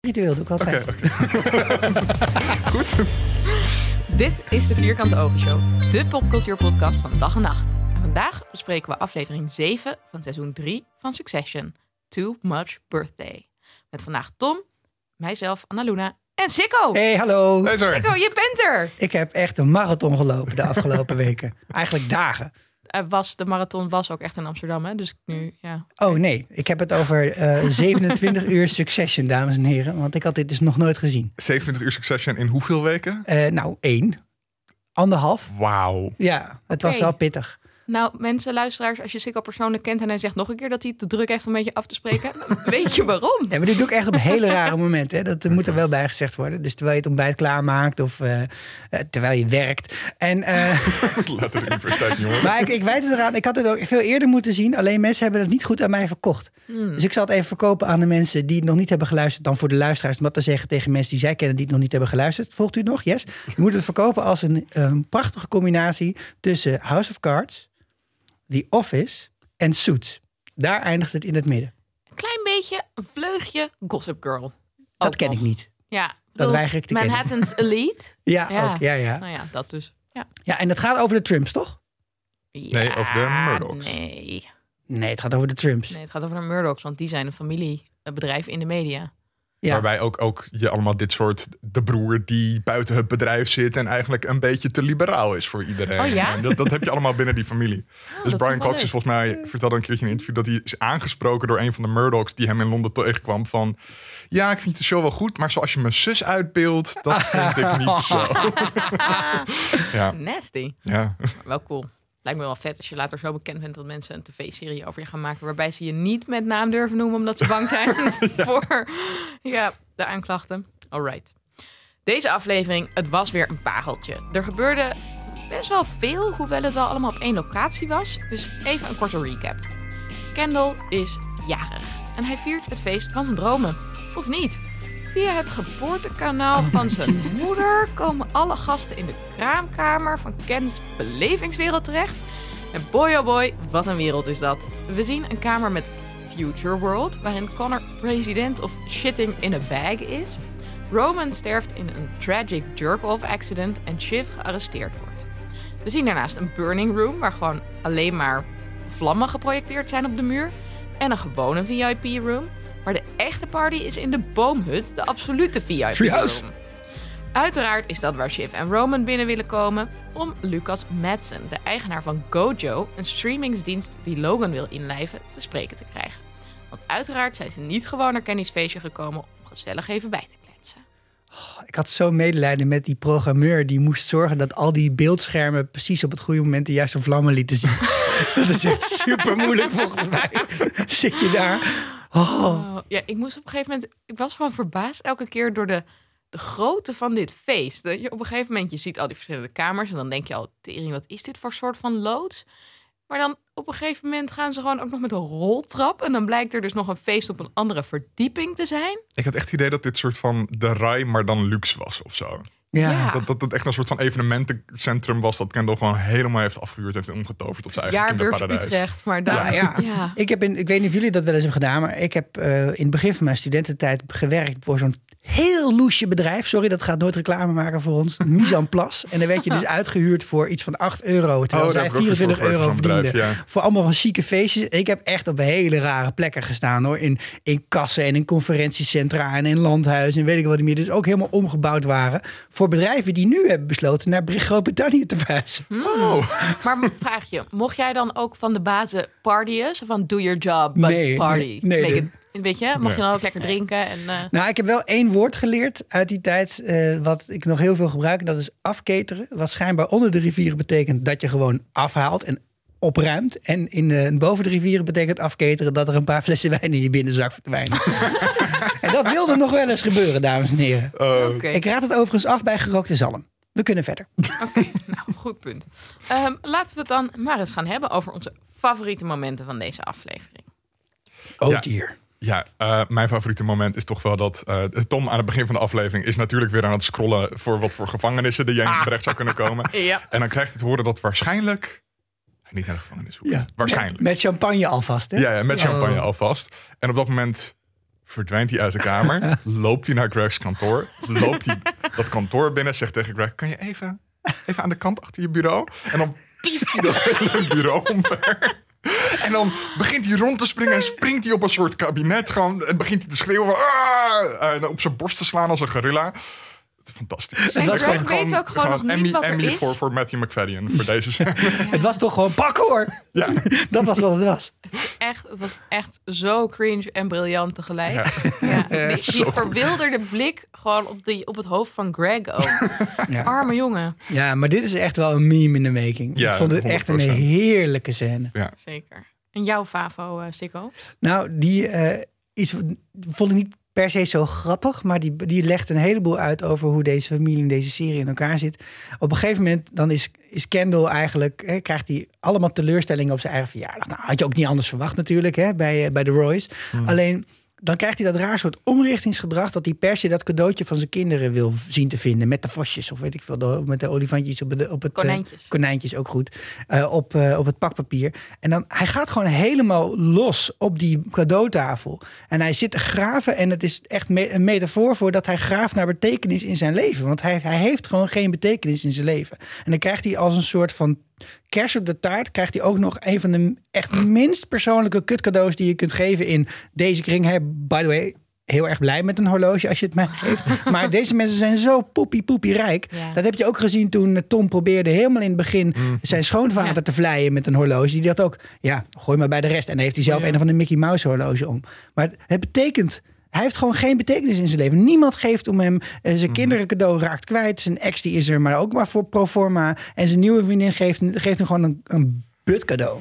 Ritueel doe ik altijd. Goed. Dit is de Vierkante Ogen Show, de popcultuurpodcast van dag en nacht. En vandaag bespreken we aflevering 7 van seizoen 3 van Succession, Too Much Birthday. Met vandaag Tom, mijzelf, Annaluna en Sikko. Hey, hallo. Hey, sorry. Sikko, je bent er! Ik heb echt een marathon gelopen de afgelopen weken. Eigenlijk dagen. Er was, de marathon was ook echt in Amsterdam, hè? Dus nu, ja. Oh nee, ik heb het over eh, 27 uur Succession, dames en heren. Want ik had dit dus nog nooit gezien. 27 uur Succession in hoeveel weken? Eh, nou, één. Anderhalf. Wauw. Ja, het was wel pittig. Nou, mensen, luisteraars, als je Sikko persoonlijk kent en hij zegt nog een keer dat hij het te druk heeft om een beetje af te spreken, weet je waarom. Ja, maar dit doe ik echt op hele rare momenten. Hè. Dat moet er wel bij gezegd worden. Dus terwijl je het ontbijt klaarmaakt of eh, eh, terwijl je werkt. En, eh, Laat universiteit horen. maar ik, ik wijt het eraan, ik had het ook veel eerder moeten zien. Alleen mensen hebben het niet goed aan mij verkocht. Hmm. Dus ik zal het even verkopen aan de mensen die het nog niet hebben geluisterd. Dan voor de luisteraars, dat te zeggen tegen mensen die zij kennen die het nog niet hebben geluisterd. Volgt u het nog? Yes. Je moet het verkopen als een, een prachtige combinatie tussen House of Cards, The Office en Suits. Daar eindigt het in het midden. Een klein beetje een vleugje Gossip Girl. Dat ken nog. ik niet. Ja, Dat weiger ik te kennen. Manhattan's Elite. Ja, Ja. ook. Ja, ja. Nou ja, dat dus. Ja. ja, en het gaat over de Trumps, toch? Nee, over de Murdochs. Nee. Nee, het gaat over de Trumps. nee, het gaat over de Murdochs, want die zijn een familiebedrijf in de media. Ja. Waarbij ook, ook je allemaal dit soort... De broer die buiten het bedrijf zit... en eigenlijk een beetje te liberaal is voor iedereen. Oh ja? En dat, dat heb je allemaal binnen die familie. dus dat Brian Cox is volgens mij... vertelde een keertje in een interview... dat hij is aangesproken door een van de Murdochs... die hem in Londen tegenkwam van... Ja, ik vind de show wel goed... maar zoals je mijn zus uitbeeldt... dat vind ik niet zo. ja, Nasty. ja. Wel cool. Lijkt me wel vet als je later zo bekend bent dat mensen een tv-serie over je gaan maken. waarbij ze je niet met naam durven noemen omdat ze bang zijn voor ja, de aanklachten. Alright. Deze aflevering, het was weer een pageltje. Er gebeurde best wel veel, hoewel het wel allemaal op één locatie was. Dus even een korte recap. Kendall is jarig en hij viert het feest van zijn dromen. Of niet? Via het geboortekanaal van zijn moeder komen alle gasten in de kraamkamer van Ken's belevingswereld terecht. En boy oh boy, wat een wereld is dat. We zien een kamer met Future World, waarin Connor president of shitting in a bag is. Roman sterft in een tragic jerk-off accident en Shiv gearresteerd wordt. We zien daarnaast een burning room, waar gewoon alleen maar vlammen geprojecteerd zijn op de muur. En een gewone VIP-room. Maar de echte party is in de boomhut, de absolute Treehouse. VIP-room. Uiteraard is dat waar Shiv en Roman binnen willen komen om Lucas Madsen, de eigenaar van Gojo, een streamingsdienst die Logan wil inlijven, te spreken te krijgen. Want uiteraard zijn ze niet gewoon naar Kenny's feestje gekomen om gezellig even bij te kletsen. Ik had zo medelijden met die programmeur die moest zorgen dat al die beeldschermen precies op het goede moment de juiste vlammen lieten zien. dat is echt super moeilijk volgens mij. Zit je daar? Oh. Oh, ja, ik moest op een gegeven moment. Ik was gewoon verbaasd elke keer door de, de grootte van dit feest. Dat je op een gegeven moment je ziet al die verschillende kamers en dan denk je al, tering, wat is dit voor soort van loods? Maar dan op een gegeven moment gaan ze gewoon ook nog met een roltrap en dan blijkt er dus nog een feest op een andere verdieping te zijn. Ik had echt het idee dat dit soort van de rij, maar dan luxe was of zo. Ja. Ja. Dat, dat het echt een soort van evenementencentrum was dat Kendall gewoon helemaal heeft afgehuurd heeft en omgetoverd tot zijn eigen Jaarbeurs kinderparadijs. Utrecht, maar. Ja, ja. Ja. Ik, heb in, ik weet niet of jullie dat wel eens hebben gedaan, maar ik heb eh, in het begin van mijn studententijd gewerkt voor zo'n heel loesje bedrijf. Sorry, dat gaat nooit reclame maken voor ons. Mise en Place. En dan werd je dus uitgehuurd voor iets van 8 euro. Terwijl Oh, zij heb ik ook 24 voor gewerkt, euro bedrijf, verdienden. ja. Voor allemaal van chique feestjes. Ik heb echt op hele rare plekken gestaan hoor. In, in kassen en in conferentiecentra en in landhuizen en weet ik wat meer. Dus ook helemaal omgebouwd waren. Voor bedrijven die nu hebben besloten naar Groot-Brittannië te verhuizen. Oh, Maar vraag je, mocht jij dan ook van de bazen partyen? Zo van do your job, but Nee, party. nee, nee, Make nee. it- weet je, mocht Nee. je dan ook lekker drinken? En, eh, Nou, ik heb wel één woord geleerd uit die tijd, eh, wat ik nog heel veel gebruik. En dat is afketeren. Wat schijnbaar onder de rivieren betekent dat je gewoon afhaalt en opruimt. En in, eh, boven de rivieren betekent afketeren dat er een paar flessen wijn in je binnenzak verdwijnen. en dat wilde nog wel eens gebeuren, dames en heren. eh, Oké. Ik raad het overigens af bij gerookte zalm. We kunnen verder. Oké, nou, goed punt. Ehm, laten we het dan maar eens gaan hebben over onze favoriete momenten van deze aflevering. Oh Ja. dear. Ja, eh, mijn favoriete moment is toch wel dat eh, Tom aan het begin van de aflevering is natuurlijk weer aan het scrollen voor wat voor gevangenissen er Ah. terecht zou kunnen komen. Ja. En dan krijgt hij te horen dat waarschijnlijk hij niet naar de gevangenis hoeft. Ja. Waarschijnlijk. Met champagne alvast, hè? Ja, ja, met Oh. champagne alvast. En op dat moment verdwijnt hij uit de kamer, loopt hij naar Greg's kantoor, loopt hij dat kantoor binnen, zegt tegen Greg, kan je even, even aan de kant achter je bureau? En dan tieft hij dat hele bureau omver. En dan begint hij rond te springen en springt hij op een soort kabinet gewoon en begint hij te schreeuwen "Ah!" en op zijn borst te slaan als een gorilla. Fantastisch. En Greg gewoon- weet ook gewoon nog niet Emmy, wat er Emmy is. voor, voor Matthew McFadden voor deze scène. Het was toch gewoon parkour. Ja. Dat was wat het was. Echt, het was echt zo cringe en briljant tegelijk. Ja. Ja. Die, verwilderde blik gewoon op, die, op het hoofd van Greg ook. Ja. Arme jongen. Ja, maar dit is echt wel een meme in de making. Ja, ik vond het echt een 100%. heerlijke scène. Zeker. En jouw Favo, Sikko? Nou, die eh, iets vond ik niet per se zo grappig, maar die, die legt een heleboel uit over hoe deze familie in deze serie in elkaar zit. Op een gegeven moment dan is, is Kendall eigenlijk, hè, krijgt hij allemaal teleurstellingen op zijn eigen verjaardag. Nou, had je ook niet anders verwacht natuurlijk hè, bij, eh, bij de Roy's. Alleen dan krijgt hij dat raar soort omrichtingsgedrag dat hij per se dat cadeautje van zijn kinderen wil zien te vinden met de vosjes of weet ik veel, de- met de olifantjes op, de, op het eh, Konijntjes. konijntjes ook goed eh, op, eh, op het pakpapier. En dan hij gaat gewoon helemaal los op die cadeautafel. En hij zit te graven en het is echt me- een metafoor voor dat hij graaft naar betekenis in zijn leven. Want hij, hij heeft gewoon geen betekenis in zijn leven. En dan krijgt hij als een soort van kers op de taart krijgt hij ook nog een van de echt minst persoonlijke kutcadeaus die je kunt geven in deze kring. Hij, by the way, heel erg blij met een horloge als je het mij geeft. Maar deze mensen zijn zo poepie poepie rijk. Ja. Dat heb je ook gezien toen Tom probeerde helemaal in het begin zijn schoonvader Ja. te vleien met een horloge. Die had ook, ja, gooi maar bij de rest. En dan heeft hij zelf een of andere Mickey Mouse horloge om. Maar het, het betekent... Hij heeft gewoon geen betekenis in zijn leven. Niemand geeft om hem. eh, zijn kinderen cadeau raakt kwijt. Zijn ex die is er, maar ook maar voor pro forma. En zijn nieuwe vriendin geeft, geeft hem gewoon een, een but cadeau.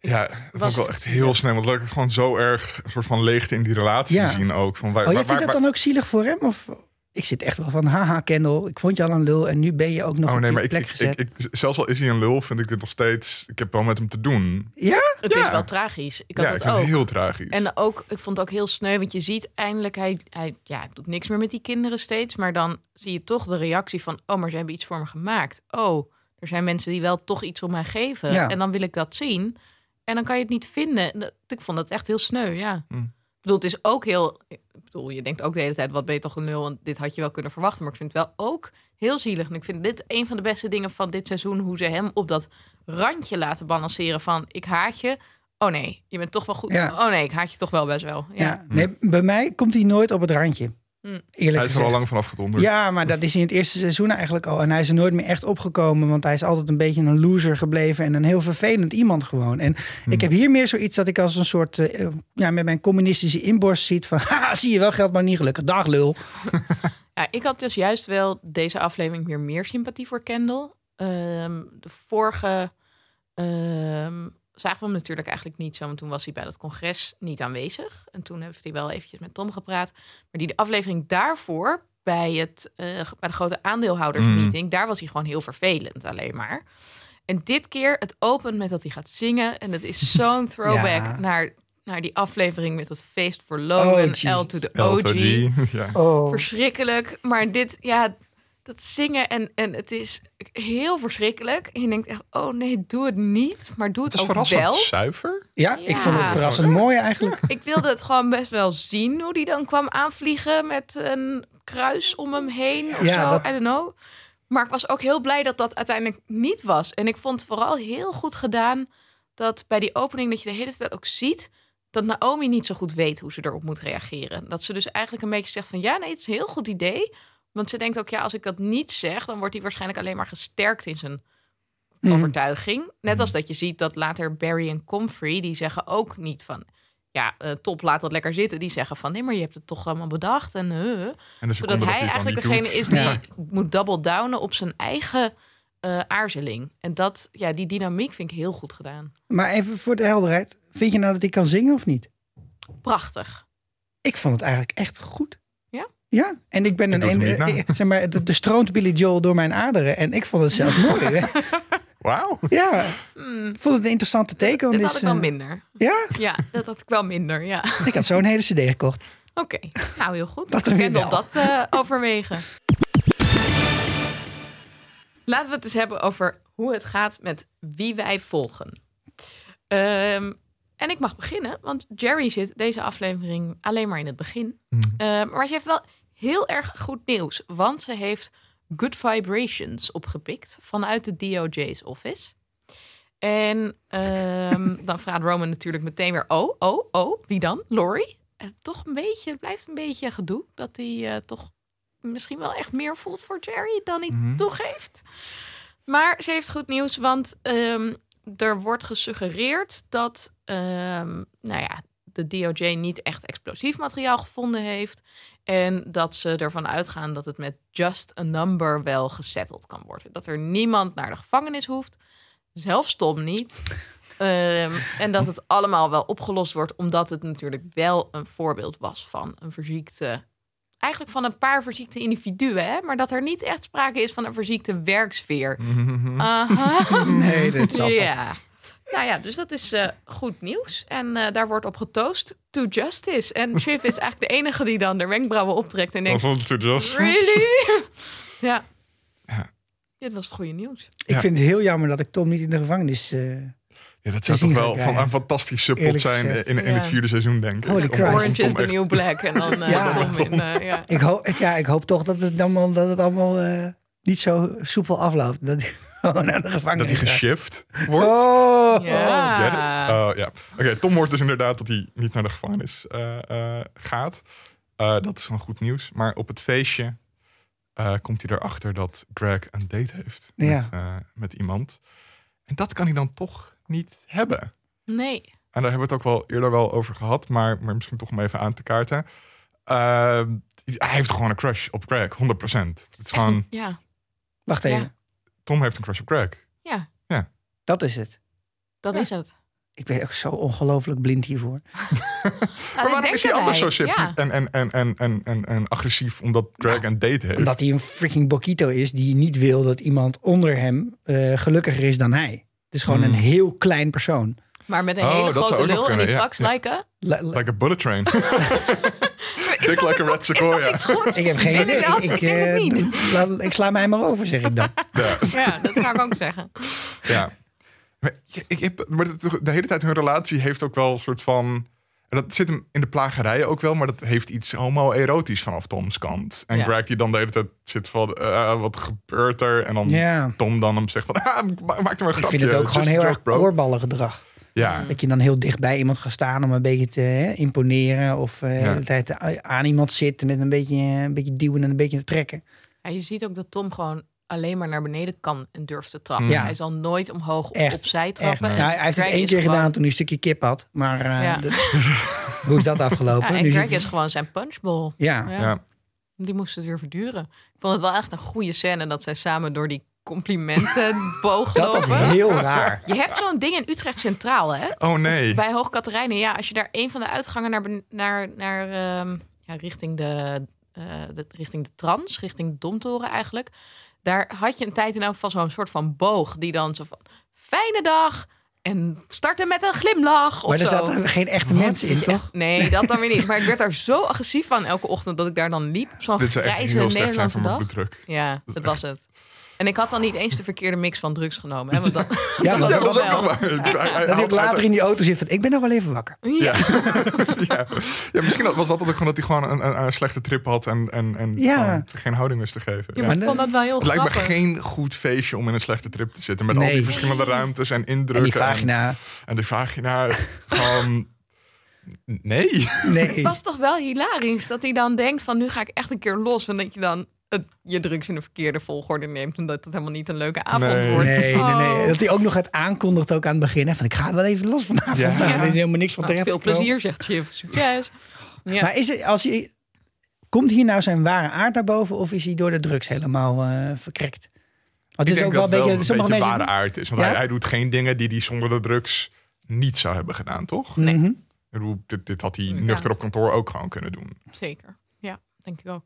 Ja, dat vond Was ik wel echt heel snel. Want ik het gewoon zo erg een soort van leegte in die relatie Ja. zien ook. Van waar, Oh, je waar- vindt waar- dat dan ook zielig voor hem? Of ik zit echt wel van, haha Kendall, ik vond je al een lul en nu ben je ook nog Oh op nee, je maar ik, plek ik, gezet. ik, ik- zelfs al is hij een lul, vind ik het nog steeds... Ik heb wel met hem te doen. ja? Het Ja. is wel tragisch. Ik had ja, ik het ook. heel tragisch. En ook, ik vond het ook heel sneu, want je ziet eindelijk, hij, hij ja, doet niks meer met die kinderen steeds. Maar dan zie je toch de reactie van, oh, maar ze hebben iets voor me gemaakt. Oh, er zijn mensen die wel toch iets om mij geven. Ja. En dan wil ik dat zien. En dan kan je het niet vinden. Ik vond dat echt heel sneu, ja. Hm. Bedoel, het is ook heel... Ik bedoel, je denkt ook de hele tijd, wat ben je toch een nul? Want dit had je wel kunnen verwachten. Maar ik vind het wel ook heel zielig. En ik vind dit een van de beste dingen van dit seizoen. Hoe ze hem op dat randje laten balanceren van, ik haat je. Oh nee, je bent toch wel goed. Ja. Oh nee, ik haat je toch wel best wel. Ja. Ja. Nee, bij mij komt hij nooit op het randje. Hm. Eerlijk hij is er gezegd. al lang vanaf gedonderd. Ja, maar dat is in het eerste seizoen eigenlijk al. En hij is er nooit meer echt opgekomen. Want hij is altijd een beetje een loser gebleven. En een heel vervelend iemand gewoon. En ik heb hier meer zoiets dat ik als een soort... eh, ja, met mijn communistische inborst ziet van... Haha, zie je wel, geld maar niet gelukkig. Dag lul. Ja, ik had dus juist wel deze aflevering weer meer sympathie voor Kendall. Ehm, de vorige ehm, zagen we hem natuurlijk eigenlijk niet zo, want toen was hij bij dat congres niet aanwezig. En toen heeft hij wel eventjes met Tom gepraat. Maar die de aflevering daarvoor, bij, het, eh, bij de grote aandeelhoudersmeeting, daar was hij gewoon heel vervelend alleen maar. En dit keer, het opent met dat hij gaat zingen. En het is zo'n throwback Ja. naar, naar die aflevering met dat feest voor Logan, jeez. L to the OG. LTG. Ja. Oh. Verschrikkelijk. Maar dit, ja, dat zingen en, en het is heel verschrikkelijk. En je denkt echt, oh nee, doe het niet. Maar doe het, Het is ook verrassend wel. zuiver. Ja, ik vond het verrassend mooi eigenlijk. Ik wilde het gewoon best wel zien hoe die dan kwam aanvliegen met een kruis om hem heen of Ja, zo. dat- I don't know. Maar ik was ook heel blij dat dat uiteindelijk niet was. En ik vond het vooral heel goed gedaan dat bij die opening dat je de hele tijd ook ziet dat Naomi niet zo goed weet hoe ze erop moet reageren. Dat ze dus eigenlijk een beetje zegt van ja, nee, het is een heel goed idee. Want ze denkt ook, ja, als ik dat niet zeg, dan wordt hij waarschijnlijk alleen maar gesterkt in zijn Mhm. overtuiging. Net als dat je ziet dat later Barry en Comfrey, die zeggen ook niet van, ja, eh, top, laat dat lekker zitten. Die zeggen van, nee, maar je hebt het toch allemaal bedacht. En, uh, En zodat dat hij eigenlijk degene doet. is die Ja. moet double downen op zijn eigen eh, aarzeling. En dat, ja, die dynamiek vind ik heel goed gedaan. Maar even voor de helderheid. Vind je nou dat hij kan zingen of niet? Prachtig. Ik vond het eigenlijk echt goed. Ja? En ik ben Ik een, zeg maar, de, de stroomt Billy Joel door mijn aderen en ik vond het zelfs mooi. hè. Wauw. Ja, Hmm, ik vond het een interessante teken. dit had ik wel eh, minder. Ja, Ja, dat had ik wel minder, ja. ik had zo'n hele cd gekocht. Oké, nou heel goed. Dat Kendall wel. dat eh, overwegen. Laten we het dus hebben over hoe het gaat met wie wij volgen. Ehm, en ik mag beginnen, want Jerry zit deze aflevering alleen maar in het begin. Mhm. Eh, maar ze heeft wel heel erg goed nieuws, want ze heeft Good Vibrations opgepikt vanuit de DOJ's office. En ehm, dan vraagt Roman natuurlijk meteen weer: Oh, oh, oh, wie dan? Laurie? En toch een beetje, het blijft een beetje gedoe dat hij eh, toch misschien wel echt meer voelt voor Jerry dan hij Mhm. toegeeft. Maar ze heeft goed nieuws, want ehm, er wordt gesuggereerd dat ehm, nou ja, de DOJ niet echt explosief materiaal gevonden heeft. En dat ze ervan uitgaan dat het met just a number wel gesetteld kan worden. Dat er niemand naar de gevangenis hoeft, zelfs Tom niet. Ehm, en dat het allemaal wel opgelost wordt, omdat het natuurlijk wel een voorbeeld was van een verziekte. Eigenlijk van een paar verziekte individuen, hè? maar dat er niet echt sprake is van een verziekte werksfeer. Mhm. Nee, dat zal vast. Ja. Nou ja, dus dat is eh, goed nieuws. En eh, daar wordt op getoost to justice. En Shiv is eigenlijk de enige die dan de wenkbrauwen optrekt en denkt... Of to just- Really? ja. Ja. Dit was het goede nieuws. Ik Ja. vind het heel jammer dat ik Tom niet in de gevangenis... eh Ja, dat zou toch wel van een fantastisch subplot Eerlijk zijn in, in het vierde seizoen, denk ik. Holy Om- Christ. Orange is Tom the echt- new black. En dan Ja. Tom in... eh, ja. ik, hoop, ik, ja, ik hoop toch dat het allemaal, dat het allemaal eh, niet zo soepel afloopt. Dat gewoon naar de Dat gevangenis hij gaat. geshift wordt. Oh, Ja. Get it? Oh, ja. Oké, Tom hoort dus inderdaad dat hij niet naar de gevangenis eh, eh, gaat. Eh, dat is dan goed nieuws. Maar op het feestje eh, komt hij erachter dat Greg een date heeft met, Ja. eh, met iemand. En dat kan hij dan toch niet hebben. Nee. En daar hebben we het ook wel eerder wel over gehad, maar, maar misschien toch om even aan te kaarten. Hij heeft gewoon een crush op Greg, 100%. Het is gewoon, Ja. Wacht Ja. Tom heeft een crush op Greg. Ja, Dat is het. dat Ja. is het. Ik ben ook zo ongelooflijk blind hiervoor. maar waarom is hij anders zo sip Ja. en, en, en, en, en, en, en agressief omdat Greg een date heeft? Omdat hij een freaking Bokito is die niet wil dat iemand onder hem eh, gelukkiger is dan hij. Het is gewoon Hmm. een heel klein persoon. Maar met een Oh, hele dat grote lul en die ja. fax Ja. lijken. Like a bullet train. Is Dik like een- a red sequoia. ik heb geen idee. Ik, eh, niet. doe- laat- ik sla mij maar over, zeg ik dan. ja. Ja, dat zou ik ook zeggen. ja. Maar, ik, heb, maar het- de hele tijd hun relatie heeft ook wel een soort van... en Dat zit hem in de plagerijen ook wel, maar dat heeft iets homoerotisch vanaf Toms kant. En Ja. Greg die dan de hele tijd zit van, eh, wat gebeurt er? En dan Ja. Tom dan hem zegt van, ah, ma- maak er maar een Ik grapje. vind het ook Just gewoon heel erg bro. oorballen gedrag. Ja, Dat je dan heel dicht bij iemand gaat staan om een beetje te hè, imponeren. Of eh, de hele tijd aan iemand zitten met een beetje, een beetje duwen en een beetje te trekken. Ja, je ziet ook dat Tom gewoon alleen maar naar beneden kan en durft te trappen. Ja. Hij zal nooit omhoog of Echt, opzij Echt. trappen. Nou, En hij heeft het één keer gewoon- gedaan toen hij een stukje kip had. Maar eh, Ja. hoe is dat afgelopen? Ja, en Nu Greg zit- is gewoon zijn punchbowl. ja. Ja. ja. Die moest het weer verduren. Ik vond het wel echt een goede scène dat zij samen door die complimentenboog dat was heel raar. Je hebt zo'n ding in Utrecht Centraal, hè? Oh nee. Bij Hoog Katerijnen. Ja, als je daar een van de uitgangen naar, naar, naar ehm, ja, richting, de, eh, de, richting de trans, richting de Domtoren eigenlijk. Daar had je een tijd in elk geval zo'n soort van boog. Die dan zo van, fijne dag. En starten met een glimlach of Maar er zaten geen echte mensen in, toch? Nee, dat dan weer niet. Maar ik werd daar zo agressief van elke ochtend dat ik daar dan liep. Zo'n Dit zou echt grijze heel slecht zijn Nederlandse dag. Ja, dat was het. En ik had dan niet eens de verkeerde mix van drugs genomen. Hè, want dat, Ja, dat dat was ook nog waar. Hij- hij Dat hij ook later in die auto zit van, ik ben nog wel even wakker. ja. ja. ja, misschien was dat ook gewoon dat hij gewoon een, een, een slechte trip had en, en, en Ja. geen houding wist te geven. Ja, Ja. maar ik vond dat wel heel Het lijkt me geen goed feestje om in een slechte trip te zitten. Met al die verschillende ruimtes en indrukken. En die vagina, En, en die vagina. gewoon. Nee. nee. Het was toch wel hilarisch dat hij dan denkt van nu ga ik echt een keer los. En dat je dan het, je drugs in de verkeerde volgorde neemt. En dat het helemaal niet een leuke avond Nee. wordt. Nee, nee, nee. Oh. Dat hij ook nog het aankondigt ook aan het begin. Hè, van ik ga wel even los vanavond. Ja. Nou, Ja. er is helemaal niks van Nou, terecht. veel plezier, zegt Chief. Succes. Ja. Maar is het, als hij, komt hier nou zijn ware aard naar boven of is hij door de drugs helemaal eh, verkrekt? Want het ik is denk ook dat wel een beetje. een Sommige beetje mensen. ware aard is. Want Ja? hij, hij doet geen dingen die hij zonder de drugs niet zou hebben gedaan, toch? Nee. Mhm. Dit, dit had hij nuchter op kantoor ook gewoon kunnen doen. Zeker. Ja, denk ik ook.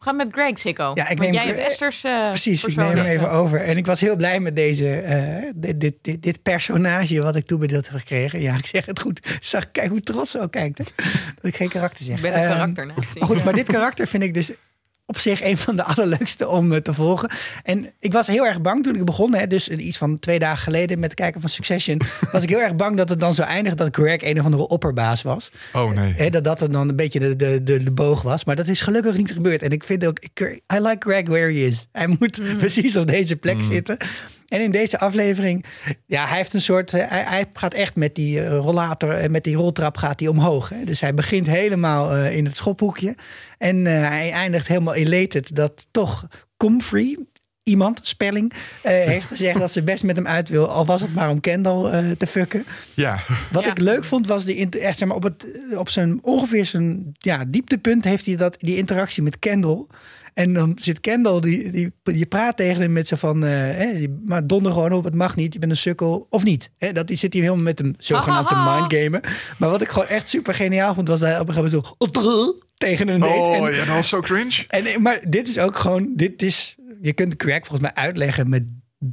We gaan met Greg, Sikko. Ja, ik Want neem jij hebt Esther's eh Precies, ik neem hem even. even over. En ik was heel blij met deze, eh, dit, dit, dit, dit personage wat ik toebedeeld heb gekregen. Ja, ik zeg het goed. Zag, kijk hoe trots ze ook kijkt. Hè? Dat ik geen karakter zeg. Ik ben een Ehm, karakter. Maar goed, Ja. maar dit karakter vind ik dus op zich een van de allerleukste om eh, te volgen. En ik was heel erg bang toen ik begon. Hè, dus iets van twee dagen geleden met het kijken van Succession. was ik heel erg bang dat het dan zou eindigen dat Greg een of andere opperbaas was. Oh nee. Hè, dat dat er dan een beetje de, de, de, de boog was. Maar dat is gelukkig niet gebeurd. En ik vind ook, ik, I like Greg where he is. Hij moet precies op deze plek zitten. En in deze aflevering, ja, hij heeft een soort, eh, hij, hij gaat echt met die eh, rollator en met die roltrap gaat hij omhoog. Hè. Dus hij begint helemaal eh, in het schophoekje. En eh, hij eindigt helemaal elated dat toch Comfrey, iemand, spelling, eh, heeft gezegd dat ze best met hem uit wil. Al was het maar om Kendall eh, te fucken. Ja. Wat Ja. ik leuk vond was die inter- echt zeg maar op het op zijn ongeveer zijn ja, dieptepunt heeft hij dat die interactie met Kendall. En dan zit Kendall die die die praat tegen hem met zo van eh, hè, maar donder gewoon op het mag niet je bent een sukkel of niet. Hè, dat die zit hij helemaal met hem zogenaamd te Hahaha. mindgamen. Maar wat ik gewoon echt super geniaal vond was dat hij op een gegeven moment zo tegen hem deed. Oh en, ja, dat was zo cringe. en, maar dit is ook gewoon dit is je kunt Craig volgens mij uitleggen met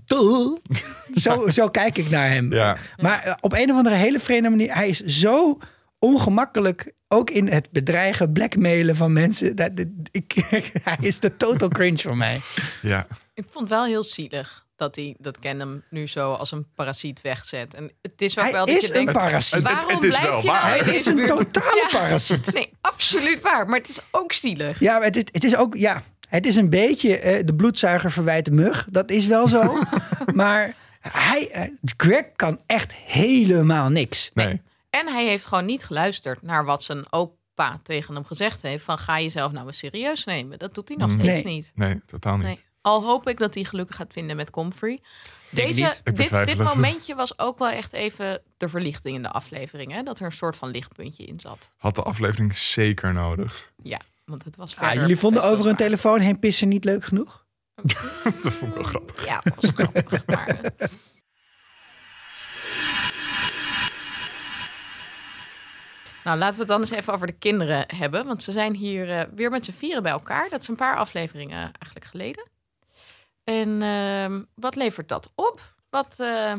zo, zo kijk ik naar hem. Ja. Maar eh, op een of andere hele vreemde manier, hij is zo ongemakkelijk. Ook in het bedreigen, blackmailen van mensen. Dat, dat- ik, hij is de total cringe voor mij. Ja. Ik vond het wel heel zielig dat hij dat Ken hem nu zo als een parasiet wegzet. En het is ook Hij wel dat is je een denkt, parasiet. Waarom het is blijf wel je waar. nou Hij is een totale Ja. parasiet. Nee, absoluut waar. Maar het is ook zielig. Ja, maar het is, het is ook, ja, het is een beetje eh, de bloedzuiger verwijt de mug. Dat is wel zo. maar hij, eh, Greg kan echt helemaal niks. Nee. En hij heeft gewoon niet geluisterd naar wat zijn opa tegen hem gezegd heeft. Van ga jezelf nou eens serieus nemen. Dat doet hij nog Mm. steeds Nee. niet. Nee, totaal niet. Nee. Al hoop ik dat hij gelukkig gaat vinden met Comfrey. Deze, dit, dit momentje was ook wel echt even de verlichting in de aflevering. Hè? Dat er een soort van lichtpuntje in zat. Had de aflevering zeker nodig. Ja, want het was Ah, jullie vonden over een telefoon heen pissen niet leuk genoeg? Dat vond ik wel grappig. Ja, dat was grappig. maar, Nou, laten we het dan eens even over de kinderen hebben. Want ze zijn hier eh, weer met z'n vieren bij elkaar. Dat is een paar afleveringen eigenlijk geleden. En ehm, wat levert dat op? Wat eh,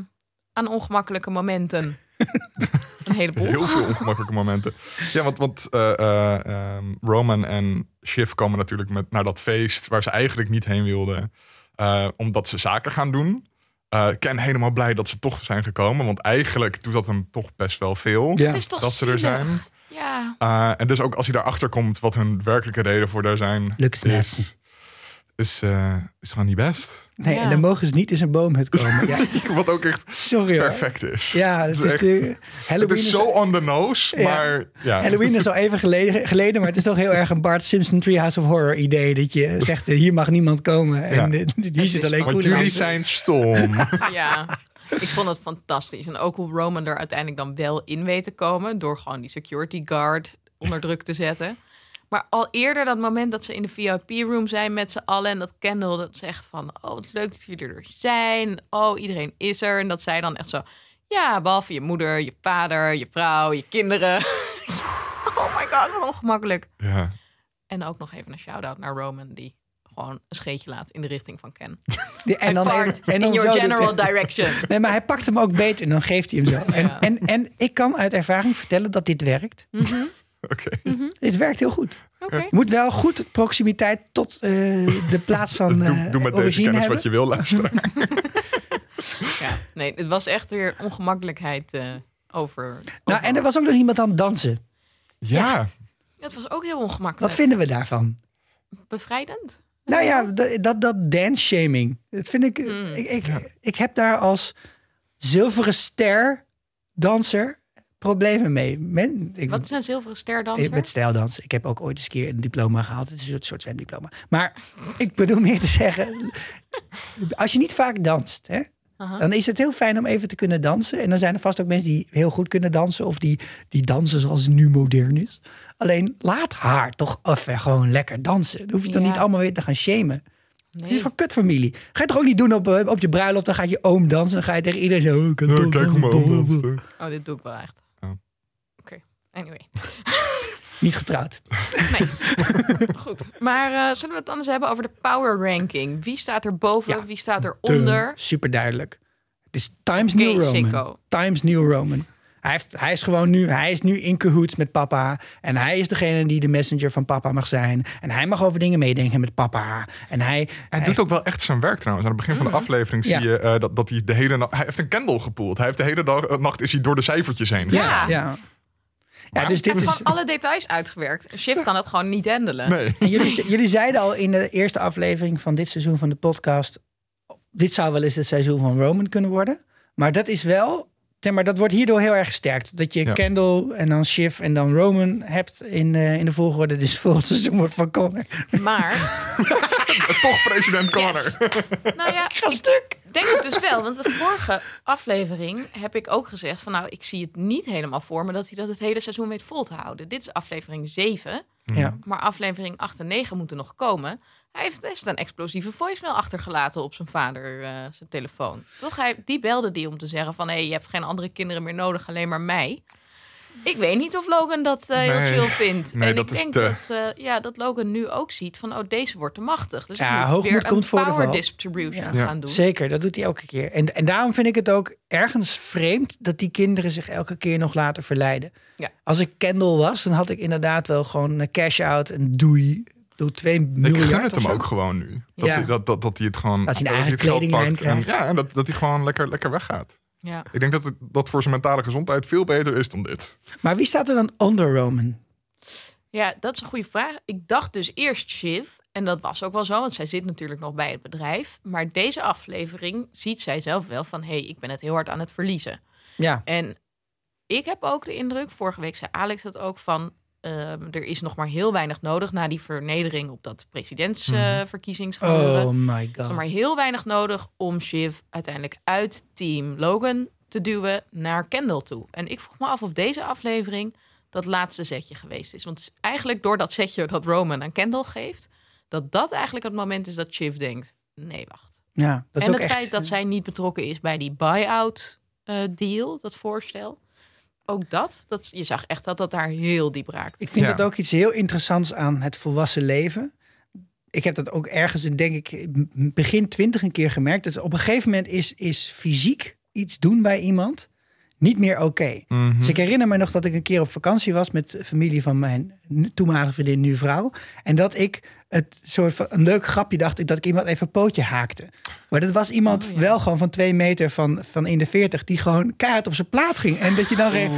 aan ongemakkelijke momenten? een heleboel. Heel veel ongemakkelijke momenten. Ja, want, want eh, eh, ehm, Roman en Shiv komen natuurlijk met, naar dat feest waar ze eigenlijk niet heen wilden. omdat ze zaken gaan doen. Eh Ken helemaal blij dat ze toch zijn gekomen. Want eigenlijk doet dat hem toch best wel veel. Ja. Het is toch dat ze er zijn. Ja, Eh, en dus ook als hij daarachter komt wat hun werkelijke reden voor daar zijn Lukt het net. is, is, eh, is gewoon niet best. Nee, Ja. en dan mogen ze niet in zijn boomhut komen. Ja, wat ook echt sorry hoor. perfect is. Ja, het is, echt- de, Het Halloween, is is, zo on the nose, Ja. maar ja. Halloween is al even geleden, geleden, maar het is toch heel erg een Bart Simpson Treehouse of Horror idee. Dat je zegt, eh, hier mag niemand komen. En Ja. eh, hier zit alleen van- Want jullie zijn stom. ja. Ik vond het fantastisch. En ook hoe Roman er uiteindelijk dan wel in weet te komen. Door gewoon die security guard onder druk te zetten. Maar al eerder dat moment dat ze in de VIP-room zijn met z'n allen. En dat Kendall dat zegt van... Oh, wat leuk dat jullie er zijn. Oh, iedereen is er. En dat zij dan echt zo... Ja, behalve je moeder, je vader, je vrouw, je kinderen. oh my god, wat ongemakkelijk. Ja. En ook nog even een shout-out naar Roman... die gewoon een scheetje laat in de richting van Ken. Die- En dan even- en in dan your general direction. Nee, maar hij pakt hem ook beter en dan geeft hij hem zo. En, Ja. en, en ik kan uit ervaring vertellen dat dit werkt. Oké. Dit werkt heel goed. Oké. Je moet wel goed proximiteit tot eh, de plaats van eh doe, doe met deze origine kennis hebben. wat je wil luisteren. Ja, nee, het was echt weer ongemakkelijkheid eh, over. Nou, over- en er was ook nog iemand aan het dansen. Ja. Het was ook heel ongemakkelijk. Wat vinden we daarvan? Bevrijdend? Nou ja, dat, dat, dat dance shaming. Dat vind ik, Mm. ik, ik, ik heb daar als zilveren ster danser problemen mee. Men, ik, Wat is een zilveren sterdanser? ik, met stijldans. Ik heb ook ooit eens een keer een diploma gehaald. Het is een soort, soort zwemdiploma. Maar ik bedoel meer te zeggen, als je niet vaak danst, hè, dan is het heel fijn om even te kunnen dansen. En dan zijn er vast ook mensen die heel goed kunnen dansen. Of die, die dansen zoals het nu modern is. Alleen laat haar toch even gewoon lekker dansen. Dan hoef je toch Ja. niet allemaal weer te gaan shamen. Het is Nee. voor kutfamilie. Ga je toch ook niet doen op, eh, op je bruiloft. Dan gaat je oom dansen. Dan ga je tegen iedereen zo... oh, ik kan Ja, dol- kijk hoe mijn oom. Oh, dit doe ik wel echt. Anyway. Niet getrouwd. Goed. Maar eh, zullen we het dan eens hebben over de power ranking? Wie staat er boven? Ja. Wie staat er onder? Super duidelijk. Het is Times New Roman. sicko. Times New Roman. Hij, heeft, hij is gewoon nu, hij is nu in cahoots met papa. En hij is degene die de messenger van papa mag zijn. En hij mag over dingen meedenken met papa. En hij, Hij doet ook wel echt zijn werk trouwens. Aan het begin van de aflevering Ja. zie je eh, dat, dat hij de hele nacht... Hij heeft een candle gepoeld. Hij heeft de hele dag, eh, nacht is hij door de cijfertjes heen. Ja. Ja, ja. Dus dit is. gewoon alle details uitgewerkt. Shift kan het gewoon niet handelen. Nee. En jullie, jullie zeiden al in de eerste aflevering van dit seizoen van de podcast. Dit zou wel eens het seizoen van Roman kunnen worden. Maar dat is wel. Zeg Maar dat wordt hierdoor heel erg gesterkt. Dat je Ja. Kendall en dan Shiv en dan Roman hebt in, eh, in de volgorde. Dus volgend seizoen wordt van Connor. Maar, Toch president Connor. Yes. nou ja, Ga stuk. denk ik dus wel. Want de vorige aflevering heb ik ook gezegd van... nou, ik zie het niet helemaal voor me dat hij dat het hele seizoen weet vol te houden. Dit is aflevering 7, Ja. maar aflevering 8 en 9 moeten nog komen. Hij heeft best een explosieve voicemail achtergelaten op zijn vader, eh, zijn telefoon. Toch? Hij, die belde die om te zeggen van... hé, hey, je hebt geen andere kinderen meer nodig, alleen maar mij. Ik weet niet of Logan dat eh, heel Nee. chill vindt. Nee, en dat ik is denk te- dat, eh, ja, dat Logan nu ook ziet van... oh, deze wordt te machtig. Dus Ja, ik moet weer komt een power distribution Ja. gaan doen. Zeker, dat doet hij elke keer. En, en daarom vind ik het ook ergens vreemd dat die kinderen zich elke keer nog laten verleiden. Ja. Als ik Kendall was, dan had ik inderdaad wel gewoon een cash out en doei. Doe 2 Ik miljard gun het hem zo. ook gewoon nu. Dat, Ja. hij, dat, dat, dat hij het gewoon... Dat hij een eigen kledinglijn en-. Ja, en dat, dat hij gewoon lekker, lekker weggaat. Ja. Ik denk dat het, dat voor zijn mentale gezondheid veel beter is dan dit. Maar wie staat er dan onder Roman? Ja, dat is een goede vraag. Ik dacht dus eerst Shiv. En dat was ook wel zo, want zij zit natuurlijk nog bij het bedrijf. Maar deze aflevering ziet zij zelf wel van... hé, hey, ik ben het heel hard aan het verliezen. Ja, En ik heb ook de indruk, vorige week zei Alex dat ook van... ehm, er is nog maar heel weinig nodig na die vernedering op dat presidentsverkiezingsgebeuren. oh my Er is god. maar heel weinig nodig om Shiv uiteindelijk uit team Logan te duwen naar Kendall toe. En ik vroeg me af of deze aflevering dat laatste setje geweest is. Want het is eigenlijk door dat setje dat Roman aan Kendall geeft, dat dat eigenlijk het moment is dat Shiv denkt: nee, wacht. Ja, dat is en ook het echt. feit dat zij niet betrokken is bij die buy-out eh, deal, dat voorstel. Ook dat, dat, je zag echt dat dat daar heel diep raakt. Ik vind Ja. dat ook iets heel interessants aan het volwassen leven. Ik heb dat ook ergens, denk ik, begin twintig een keer gemerkt. Dat op een gegeven moment is, is fysiek iets doen bij iemand niet meer oké. Mhm. Dus ik herinner me nog dat ik een keer op vakantie was met familie van mijn toenmalige vriendin, nu vrouw. En dat ik het soort van een leuk grapje dacht ik dat ik iemand even een pootje haakte. Maar dat was iemand Oh, ja. wel gewoon van twee meter van, van in de veertig die gewoon keihard op zijn plaat ging. En dat je dan reed,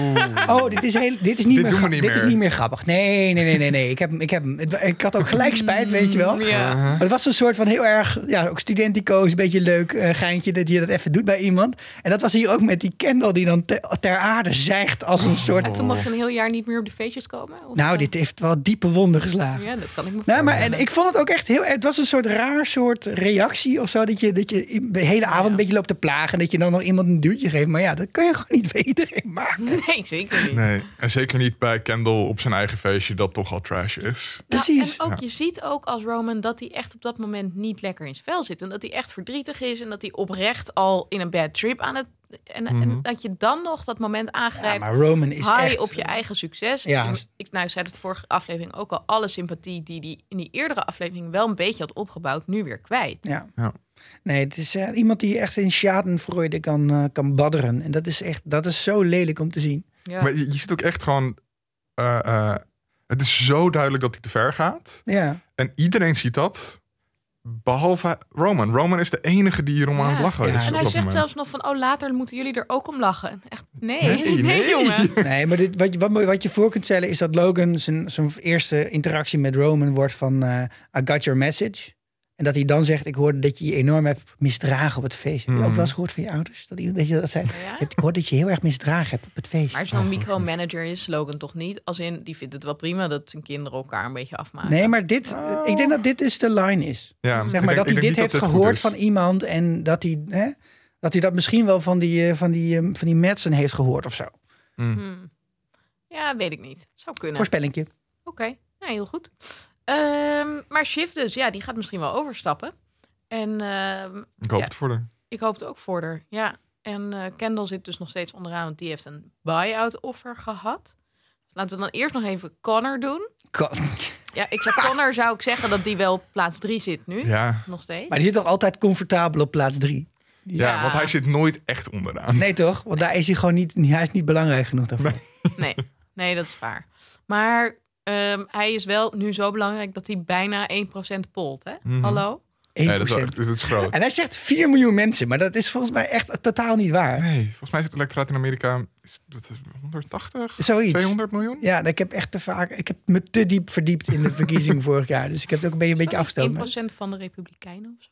oh, dit is, heel, dit is niet, Dit meer, niet dit is niet meer grappig. Nee, nee, nee, nee, nee. Ik, heb, ik, heb, ik had ook gelijk spijt, weet je wel. Ja. Maar het was een soort van heel erg, ja, ook studentico's, een beetje leuk eh, geintje dat je dat even doet bij iemand. En dat was hier ook met die Kendall die dan te- ter aarde zeigt als een soort... En toen mocht je een heel jaar niet meer op de feestjes komen? Of, Nou, dit heeft wel diepe wonden geslagen. Ja, dat kan ik me Nou, maar en voorstellen. Ik vond het ook echt heel. Het was een soort raar soort reactie of zo. Dat je, dat je de hele avond Ja. een beetje loopt te plagen. En dat je dan nog iemand een duwtje geeft. Maar ja, dat kun je gewoon niet bij iedereen maken. Nee, zeker niet. Nee, en zeker niet bij Kendall op zijn eigen feestje, dat toch al trash is. Ja, Precies. en ook, je ziet ook als Roman dat hij echt op dat moment niet lekker in zijn vel zit. En dat hij echt verdrietig is. En dat hij oprecht al in een bad trip aan het... En, en dat je dan nog dat moment Ja, aangrijpt. maar Roman is high echt. op je eigen succes. Ja. Ik, ik nou, zei het vorige aflevering ook al. Alle sympathie die hij in die eerdere aflevering wel een beetje had opgebouwd, nu weer kwijt. Ja. Ja. Nee, het is eh, iemand die echt in schadenfreude kan, eh, kan badderen. En dat is echt, dat is zo lelijk om te zien. Ja. Maar je, je ziet ook echt gewoon... eh, eh, het is zo duidelijk dat hij te ver gaat. Ja. En iedereen ziet dat. Behalve Roman. Roman is de enige die hierom aan het Ja. lachen Ja. is. En hij zegt moment. zelfs nog van, oh later moeten jullie er ook om lachen. En Echt, nee, Nee, nee, nee. jongen. Nee, maar dit, wat, je- wat, wat je voor kunt stellen is dat Logan zijn, zijn eerste interactie met Roman wordt van eh, I got your message. En dat hij dan zegt, ik hoorde dat je je enorm hebt misdragen op het feest. Heb je ook Mhm. wel eens gehoord van je ouders? Dat, iemand- dat je dat zei? Ja? Ik hoor dat je heel erg misdragen hebt op het feest. Maar zo'n micromanager is Logan toch niet? Als in, die vindt het wel prima dat zijn kinderen elkaar een beetje afmaken. Nee, maar dit, ik denk dat dit dus de line is. Ja, Zeg maar denk- dat hij dit heeft gehoord van iemand en dat hij, hè, dat hij dat misschien wel van die, eh, van die, eh, van die Madsen heeft gehoord of zo. Hmm. Ja, weet ik niet. Zou kunnen. Voorspellingje. Oké, nou, heel goed. Ehm, maar Shiv dus, ja, die gaat misschien wel overstappen. En ehm, Ik hoop Ja. het voor haar. ik hoop het ook voor haar. Ja, en eh Kendall zit dus nog steeds onderaan, want die heeft een buy-out offer gehad. Laten we dan eerst nog even Connor doen. God. Ja, ik zou Connor zou ik zeggen dat die wel op plaats drie zit nu. Ja, Nog steeds. Maar die zit toch altijd comfortabel op plaats drie? Ja, want hij zit nooit echt onderaan. Nee, toch? Want daar is hij gewoon niet, hij is niet belangrijk genoeg daarvoor. Nee, nee dat is waar. Maar ehm, hij is wel nu zo belangrijk dat hij bijna 1% polt. Hè? Mhm. Hallo? 1%. Nee, dat is, echt- is groot. En hij zegt 4 miljoen mensen, maar dat is volgens mij echt totaal niet waar. Nee, volgens mij is het electoraat in Amerika is, dat is 180, Zoiets. 200 miljoen. Ja, ik heb echt te vaak, ik heb me te diep verdiept in de verkiezingen vorig jaar. Dus ik heb het ook een beetje, een beetje afgestoten. 1% van de Republikeinen of zo?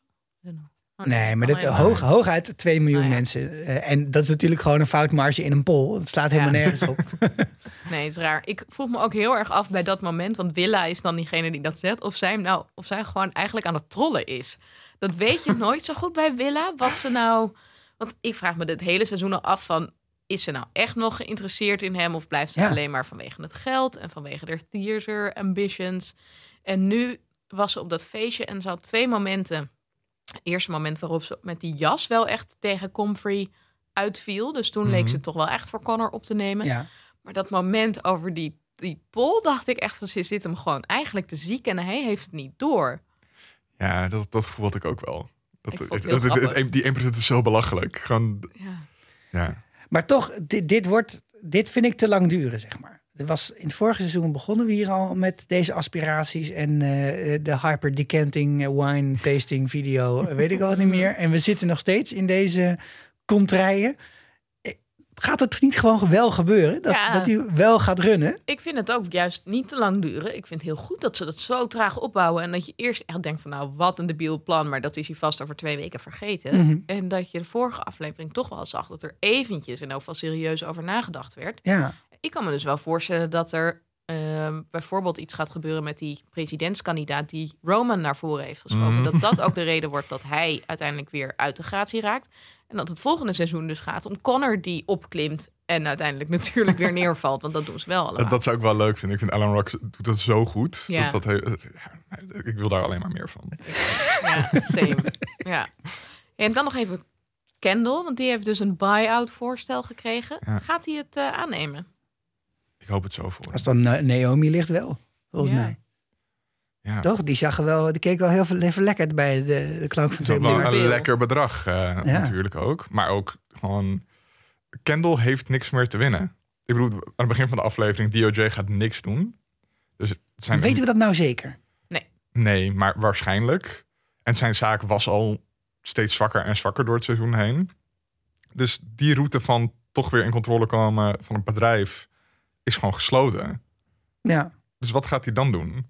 Oh, Nee, maar dat, hoog, hooguit 2 miljoen Nou ja. mensen. Eh, en dat is natuurlijk gewoon een foutmarge in een poll. Dat slaat helemaal Ja. nergens op. Nee, het is raar. Ik vroeg me ook heel erg af bij dat moment, want Willa is dan diegene die dat zet, of zij, nou, of zij gewoon eigenlijk aan het trollen is. Dat weet je nooit zo goed bij Willa, wat ze nou... Want ik vraag me dit hele seizoen al af van, is ze nou echt nog geïnteresseerd in hem? Of blijft ze Ja. alleen maar vanwege het geld en vanwege haar theater ambitions? En nu was ze op dat feestje en ze had twee momenten. Eerste moment waarop ze met die jas wel echt tegen Comfrey uitviel. Dus toen leek Mhm. ze toch wel echt voor Connor op te nemen. Ja. Maar dat moment over die, die pol dacht ik echt van ze zit hem gewoon eigenlijk te ziek en hij heeft het niet door. Ja, dat, dat gevoel had ik ook wel. Dat, het- die 1% is zo belachelijk. Gewoon, Ja. ja. Maar toch, dit, dit, wordt, dit vind ik te lang duren, zeg maar. Was, in het vorige seizoen begonnen we hier al met deze aspiraties en eh, de hyper decanting eh, wine tasting video, weet ik al niet meer. En we zitten nog steeds in deze contraien. Eh, Gaat het niet gewoon wel gebeuren? Dat, Ja. dat hij wel gaat runnen? Ik vind het ook juist niet te lang duren. Ik vind het heel goed dat ze dat zo traag opbouwen. En dat je eerst echt denkt van nou, wat een debiel plan. Maar dat is hij vast over twee weken vergeten. Mhm. En dat je de vorige aflevering toch wel zag dat er eventjes en ook wel serieus over nagedacht werd. Ja, Ik kan me dus wel voorstellen dat er ehm, bijvoorbeeld iets gaat gebeuren met die presidentskandidaat die Roman naar voren heeft geschoven. Mhm. Dat dat ook de reden wordt dat hij uiteindelijk weer uit de gratie raakt. En dat het volgende seizoen dus gaat om Connor die opklimt en uiteindelijk natuurlijk weer neervalt. Want dat doen ze wel allemaal. Dat, dat zou ik wel leuk vinden. Ik vind Alan Rock doet dat zo goed. Ja. Dat, dat, ik wil daar alleen maar meer van. Ja, same. ja. En dan nog even Kendall, want die heeft dus een buy-out voorstel gekregen. Ja. Gaat hij het eh, aannemen? Ik hoop het zo voor. als dan Naomi ligt wel, volgens Ja. mij. Ja. Toch? Die zag er wel, die keek wel heel, veel- lekker bij de, de klank van twee wel een Deel. lekker bedrag eh, Ja. natuurlijk ook. Maar ook gewoon... Kendall heeft niks meer te winnen. Ik bedoel, aan het begin van de aflevering... DOJ gaat niks doen. Dus het zijn... Weten we dat nou zeker? Nee, maar waarschijnlijk. En zijn zaak was al steeds zwakker en zwakker door het seizoen heen. Dus die route van toch weer in controle komen van een bedrijf... is gewoon gesloten. Ja. Dus wat gaat hij dan doen?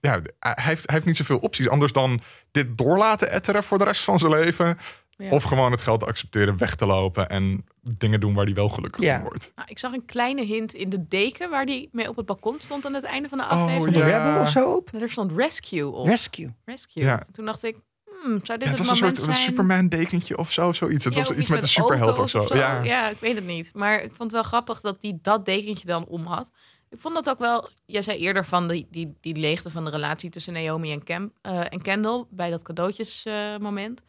Ja, hij heeft, hij heeft niet zoveel opties anders dan dit door laten etteren voor de rest van zijn leven. Ja. Of gewoon het geld accepteren, weg te lopen en dingen doen waar hij wel gelukkig Ja. van wordt. Nou, ik zag een kleine hint in de deken waar die mee op het balkon stond aan het einde van de Oh, aflevering. De Ja. Rebel of zo op? Er stond rescue op. Rescue. rescue. Ja. Toen dacht ik, hmm, zou dit Ja, het het was een soort een zijn? Superman dekentje of zo, zoiets. Het Ja, was iets met een superheld of zo. Ja. ja, ik weet het niet. Maar ik vond het wel grappig dat hij dat dekentje dan om had. Ik vond dat ook wel... Jij zei eerder van die, die, die leegte van de relatie tussen Naomi en, Cam, eh, en Kendall... bij dat cadeautjesmoment. moment.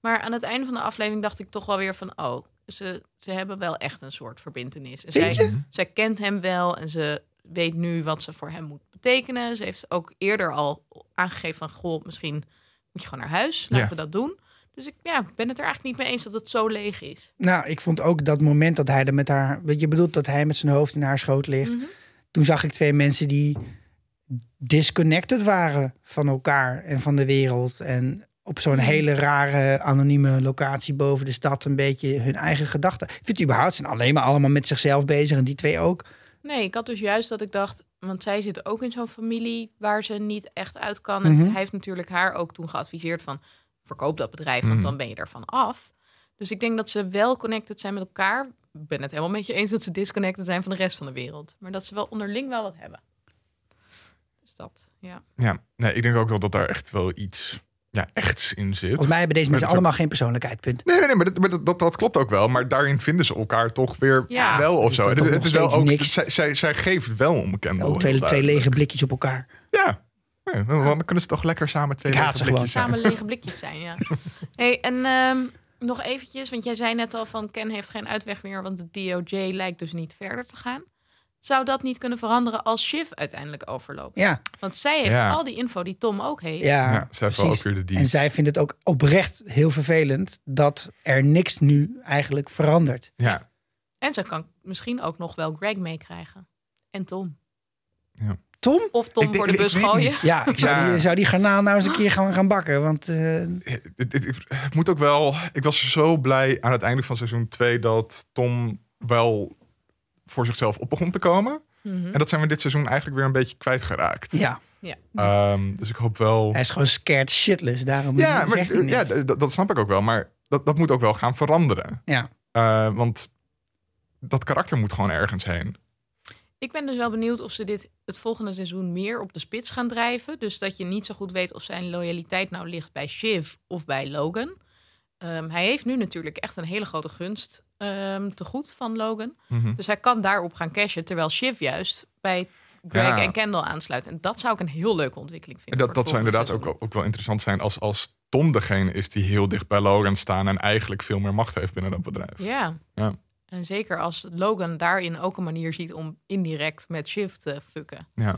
maar aan het einde van de aflevering dacht ik toch wel weer van... oh, ze, ze hebben wel echt een soort verbindenis. En zij kent hem wel en ze weet nu wat ze voor hem moet betekenen. Ze heeft ook eerder al aangegeven van... goh, misschien moet je gewoon naar huis. Laten Ja. we dat doen. Dus ik ja, ben het er eigenlijk niet mee eens dat het zo leeg is. Nou, ik vond ook dat moment dat hij er met haar... Weet je bedoelt dat hij met zijn hoofd in haar schoot ligt. Mhm. Toen zag ik twee mensen die disconnected waren van elkaar en van de wereld. En op zo'n Mhm. hele rare anonieme locatie boven de stad een beetje hun eigen gedachten. Ik vind überhaupt ze zijn alleen maar allemaal met zichzelf bezig en die twee ook. Nee, ik had dus juist dat ik dacht, want zij zit ook in zo'n familie waar ze niet echt uit kan. En Mhm. hij heeft natuurlijk haar ook toen geadviseerd van verkoop dat bedrijf, want Mhm. dan ben je ervan af. Dus ik denk dat ze wel connected zijn met elkaar. Ik ben het helemaal met je eens dat ze disconnected zijn van de rest van de wereld. Maar dat ze wel onderling wel wat hebben. Dus dat, ja. Ja, nee, ik denk ook wel dat daar echt wel iets ja, echts in zit. Volgens mij hebben deze mensen ook- allemaal geen persoonlijkheid, punt. Nee, nee, nee maar, dat, maar dat, dat, dat klopt ook wel. Maar daarin vinden ze elkaar toch weer Ja. wel of Is zo. Het, is wel ook, niks? zij, zij, zij geeft wel om Kendall. Ook twee, twee lege blikjes op elkaar. Ja. Ja, dan kunnen ze toch lekker samen twee Ik haat lege ze blikjes zijn. Samen lege blikjes zijn, ja. Hey, en ehm, nog eventjes, want jij zei net al van Ken heeft geen uitweg meer, want de DOJ lijkt dus niet verder te gaan. Zou dat niet kunnen veranderen als Shiv uiteindelijk overloopt? Ja, Want zij heeft Ja. al die info die Tom ook heeft. ja, Ja, ze heeft ook weer de En dienst. zij vindt het ook oprecht heel vervelend dat er niks nu eigenlijk verandert. Ja, En ze kan misschien ook nog wel Greg meekrijgen. En Tom. Tom? Of Tom Ik denk- voor de ik bus gooien. niet. Ja, ik zou, Ja. Die, zou die garnaal nou eens een keer gaan, gaan bakken. Want eh, het- het moet ook wel. Ik was zo blij aan het einde van seizoen 2 dat Tom wel voor zichzelf op begon te komen. Mhm. En dat zijn we dit seizoen eigenlijk weer een beetje kwijtgeraakt. ja, Ehm, dus ik hoop wel. hij is gewoon scared shitless. Daarom Ja, maar, zegt hij ja dat snap ik ook wel. Maar dat, dat moet ook wel gaan veranderen. Ja. Eh, want dat karakter moet gewoon ergens heen. Ik ben dus wel benieuwd of ze dit het volgende seizoen meer op de spits gaan drijven. Dus dat je niet zo goed weet of zijn loyaliteit nou ligt bij Shiv of bij Logan. Ehm, hij heeft nu natuurlijk echt een hele grote gunst ehm, te goed van Logan. Mhm. Dus hij kan daarop gaan cashen. Terwijl Shiv juist bij Greg Ja. en Kendall aansluit. En dat zou ik een heel leuke ontwikkeling En vinden. dat, dat zou inderdaad ook, seizoen. ook wel interessant zijn als, als Tom degene is die heel dicht bij Logan staan en eigenlijk veel meer macht heeft binnen dat bedrijf. Ja. Ja. En zeker als Logan daarin ook een manier ziet om indirect met Shiv te fucken. Ja.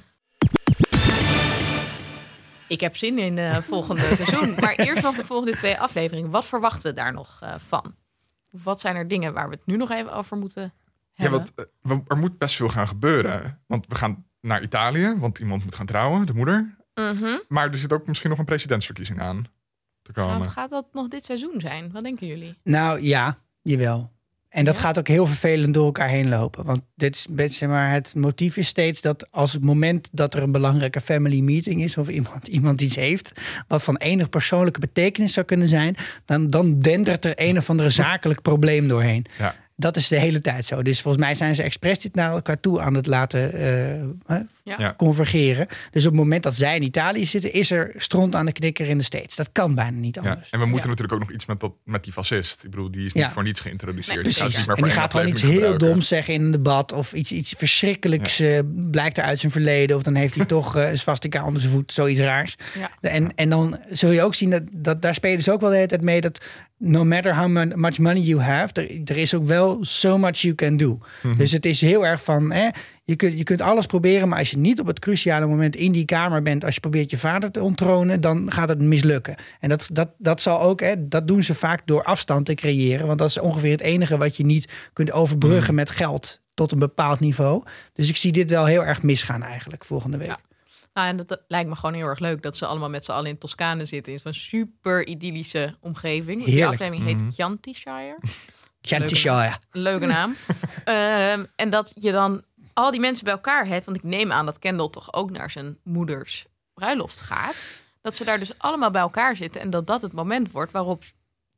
Ik heb zin in eh volgende seizoen. Maar eerst nog de volgende twee afleveringen. Wat verwachten we daar nog eh, van? Wat zijn er dingen waar we het nu nog even over moeten Ja, hebben? want eh, er moet best veel gaan gebeuren. Want we gaan naar Italië, want iemand moet gaan trouwen, de moeder. Mhm. Maar er zit ook misschien nog een presidentsverkiezing aan te komen. gaat dat nog dit seizoen zijn? Wat denken jullie? Nou ja, jawel. En dat Ja? gaat ook heel vervelend door elkaar heen lopen. Want dit is, beetje, zeg maar, het motief is steeds dat als het moment dat er een belangrijke family meeting is... of iemand, iemand iets heeft wat van enig persoonlijke betekenis zou kunnen zijn... dan, dan dendert er een of andere zakelijk probleem doorheen. Ja. Dat is de hele tijd zo. Dus volgens mij zijn ze expres dit naar elkaar toe aan het laten eh, hè, Ja. Ja. convergeren. Dus op het moment dat zij in Italië zitten... is er stront aan de knikker in de States. Dat kan bijna niet Ja. anders. En we moeten Ja. natuurlijk ook nog iets met, dat, met die fascist. Ik bedoel, die is niet Ja. voor niets geïntroduceerd. Nee, precies. niet En die gaat gewoon iets heel doms zeggen in een debat. Of iets, iets verschrikkelijks eh, blijkt er uit zijn verleden. Of dan heeft hij toch eh, een swastika onder zijn voet. Zoiets raars. Ja. En, en dan zul je ook zien dat, dat daar spelen ze ook wel de hele tijd mee. Dat no matter how much money you have. Er, er is ook wel so much you can do. Mhm. Dus het is heel erg van... Hè, je, kunt, je kunt alles proberen. Maar als je niet op het cruciale moment in die kamer bent. Als je probeert je vader te onttronen. Dan gaat het mislukken. En dat, dat, dat zal ook... Hè, dat doen ze vaak door afstand te creëren. Want dat is ongeveer het enige wat je niet kunt overbruggen met geld. Tot een bepaald niveau. Dus ik zie dit wel heel erg misgaan eigenlijk volgende week. Ja. Nou, en dat, lijkt me gewoon heel erg leuk dat ze allemaal met z'n allen in Toscane zitten. In zo'n super idyllische omgeving. Die Heerlijk. aflevering heet Mhm. Chianti-shire. Chianti-Shire. Een leuke naam. Ehm, en dat je dan al die mensen bij elkaar hebt. Want ik neem aan dat Kendall toch ook naar zijn moeders bruiloft gaat. Dat ze daar dus allemaal bij elkaar zitten. En dat dat het moment wordt waarop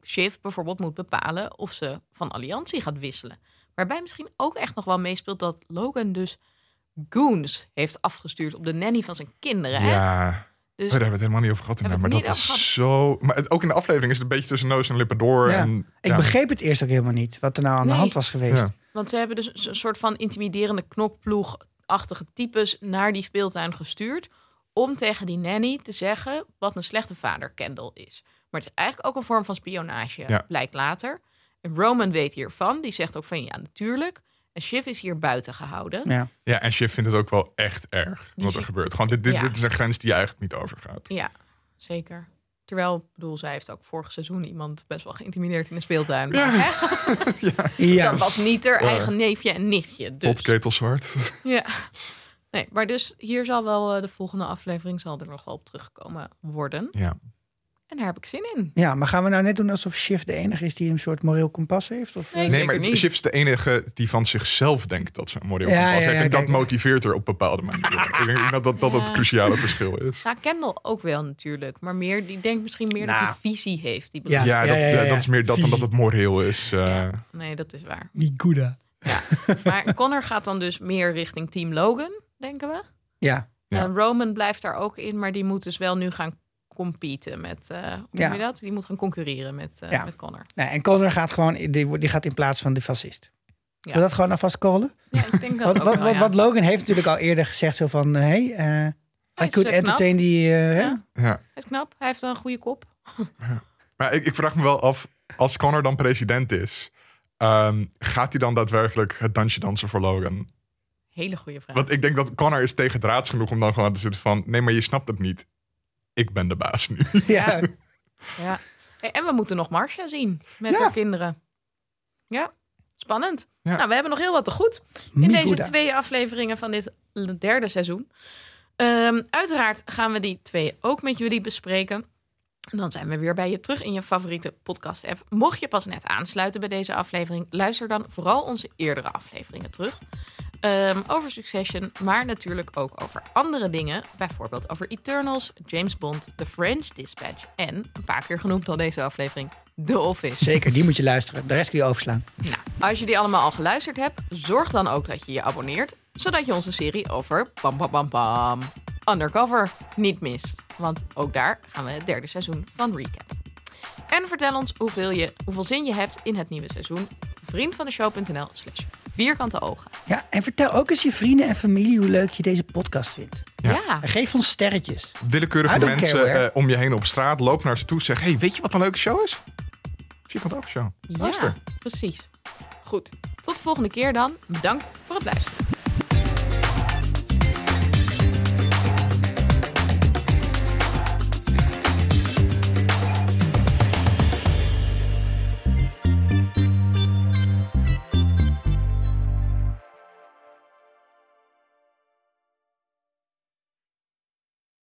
Shiv bijvoorbeeld moet bepalen of ze van alliantie gaat wisselen. Waarbij misschien ook echt nog wel meespeelt dat Logan dus goons heeft afgestuurd op de nanny van zijn kinderen. Hè? Ja, Dus daar hebben we het helemaal niet over gehad. Inderdaad, Maar dat is zo... Maar het, ook in de aflevering is het een beetje tussen neus en lippen door. Ja. En, Ik ja. begreep het eerst ook helemaal niet. Wat er nou aan de hand was geweest. Ja. Want ze hebben dus een soort van intimiderende knokploegachtige types naar die speeltuin gestuurd. Om tegen die nanny te zeggen wat een slechte vader Kendall is. Maar het is eigenlijk ook een vorm van spionage, Ja. blijkt later. En Roman weet hiervan. Die zegt ook van ja, natuurlijk. En Shiv is hier buiten gehouden. Ja. Ja, en Shiv vindt het ook wel echt erg wat er zie- gebeurt. Gewoon, dit, dit, Ja. dit is een grens die je eigenlijk niet overgaat. Ja, zeker. Terwijl, ik bedoel, zij heeft ook vorig seizoen iemand best wel geïntimideerd in de speeltuin. Maar, hè, Ja. Dat was niet haar Ja. eigen neefje en nichtje. Dus. Potketelswart. Ja. Nee, maar dus hier zal wel eh, de volgende aflevering zal er nog wel op teruggekomen worden. Ja. En daar heb ik zin in. ja, maar gaan we nou net doen alsof Shift de enige is die een soort moreel kompas heeft? Of, Nee, eh, Nee, maar niet. Shiv is de enige die van zichzelf denkt dat ze een moreel Ja, kompas ja, heeft. ja, en dat motiveert er op bepaalde manieren. ik denk dat dat, dat Ja. het cruciale verschil is. Ja, Kendall ook wel natuurlijk. Maar meer, die denkt misschien meer dat Nou. hij visie heeft. Die Ja. Ja, dat, ja, ja. dat is meer dat dan dat het moreel is. eh. Ja. Nee, dat is waar. Miguda. Maar Connor gaat dan dus meer richting Team Logan, denken we. Ja. Ja. En Roman blijft daar ook in, maar die moet dus wel nu gaan competen met, eh hoe Ja. noem je dat? Die moet gaan concurreren met, eh, Ja. met Connor. Nou, en Connor gaat gewoon, die, wordt- die gaat in plaats van de fascist. Ja. Zullen we dat gewoon alvast callen? Ja, ik denk dat Wat, ook wat, wel, wat, ja. wat Logan heeft natuurlijk al eerder gezegd zo van, hey, eh, I could entertain die, hè? Ja. ja. Hij is knap, hij heeft een goede kop. Maar ik, ik vraag me wel af, als Connor dan president is, ehm, gaat hij dan daadwerkelijk het dansje dansen voor Logan? Hele goede vraag. Want ik denk dat Connor is tegen draads genoeg om dan gewoon te zitten van... nee, maar je snapt het niet. Ik ben de baas nu. Ja. Ja. Hey, en we moeten nog Marcia zien met Ja. haar kinderen. Ja, spannend. Ja. Nou, we hebben nog heel wat te goed in deze twee afleveringen van dit derde seizoen. Ehm, uiteraard gaan we die twee ook met jullie bespreken. En Dan zijn we weer bij je terug in je favoriete podcast-app. Mocht je pas net aansluiten bij deze aflevering, luister dan vooral onze eerdere afleveringen terug. Ehm, over Succession, maar natuurlijk ook over andere dingen. Bijvoorbeeld over Eternals, James Bond, The French Dispatch en, een paar keer genoemd al deze aflevering, The Office. Zeker, die moet je luisteren. De rest kun je overslaan. Nou, als je die allemaal al geluisterd hebt, zorg dan ook dat je je abonneert, zodat je onze serie over bam bam bam bam Undercover niet mist. Want ook daar gaan we het derde seizoen van recap. En vertel ons hoeveel, je, hoeveel zin je hebt in het nieuwe seizoen. Vriendvandeshow.nl slash vierkante ogen. Ja, en vertel ook eens je vrienden en familie hoe leuk je deze podcast vindt. Ja. Ja, En geef ons sterretjes. Willekeurige mensen eh, om je heen op straat. Loop naar ze toe. Zeg, hey, weet je wat een leuke show is? Vierkant ogen show. ja Luister. precies. Goed, tot de volgende keer dan. Bedankt voor het luisteren.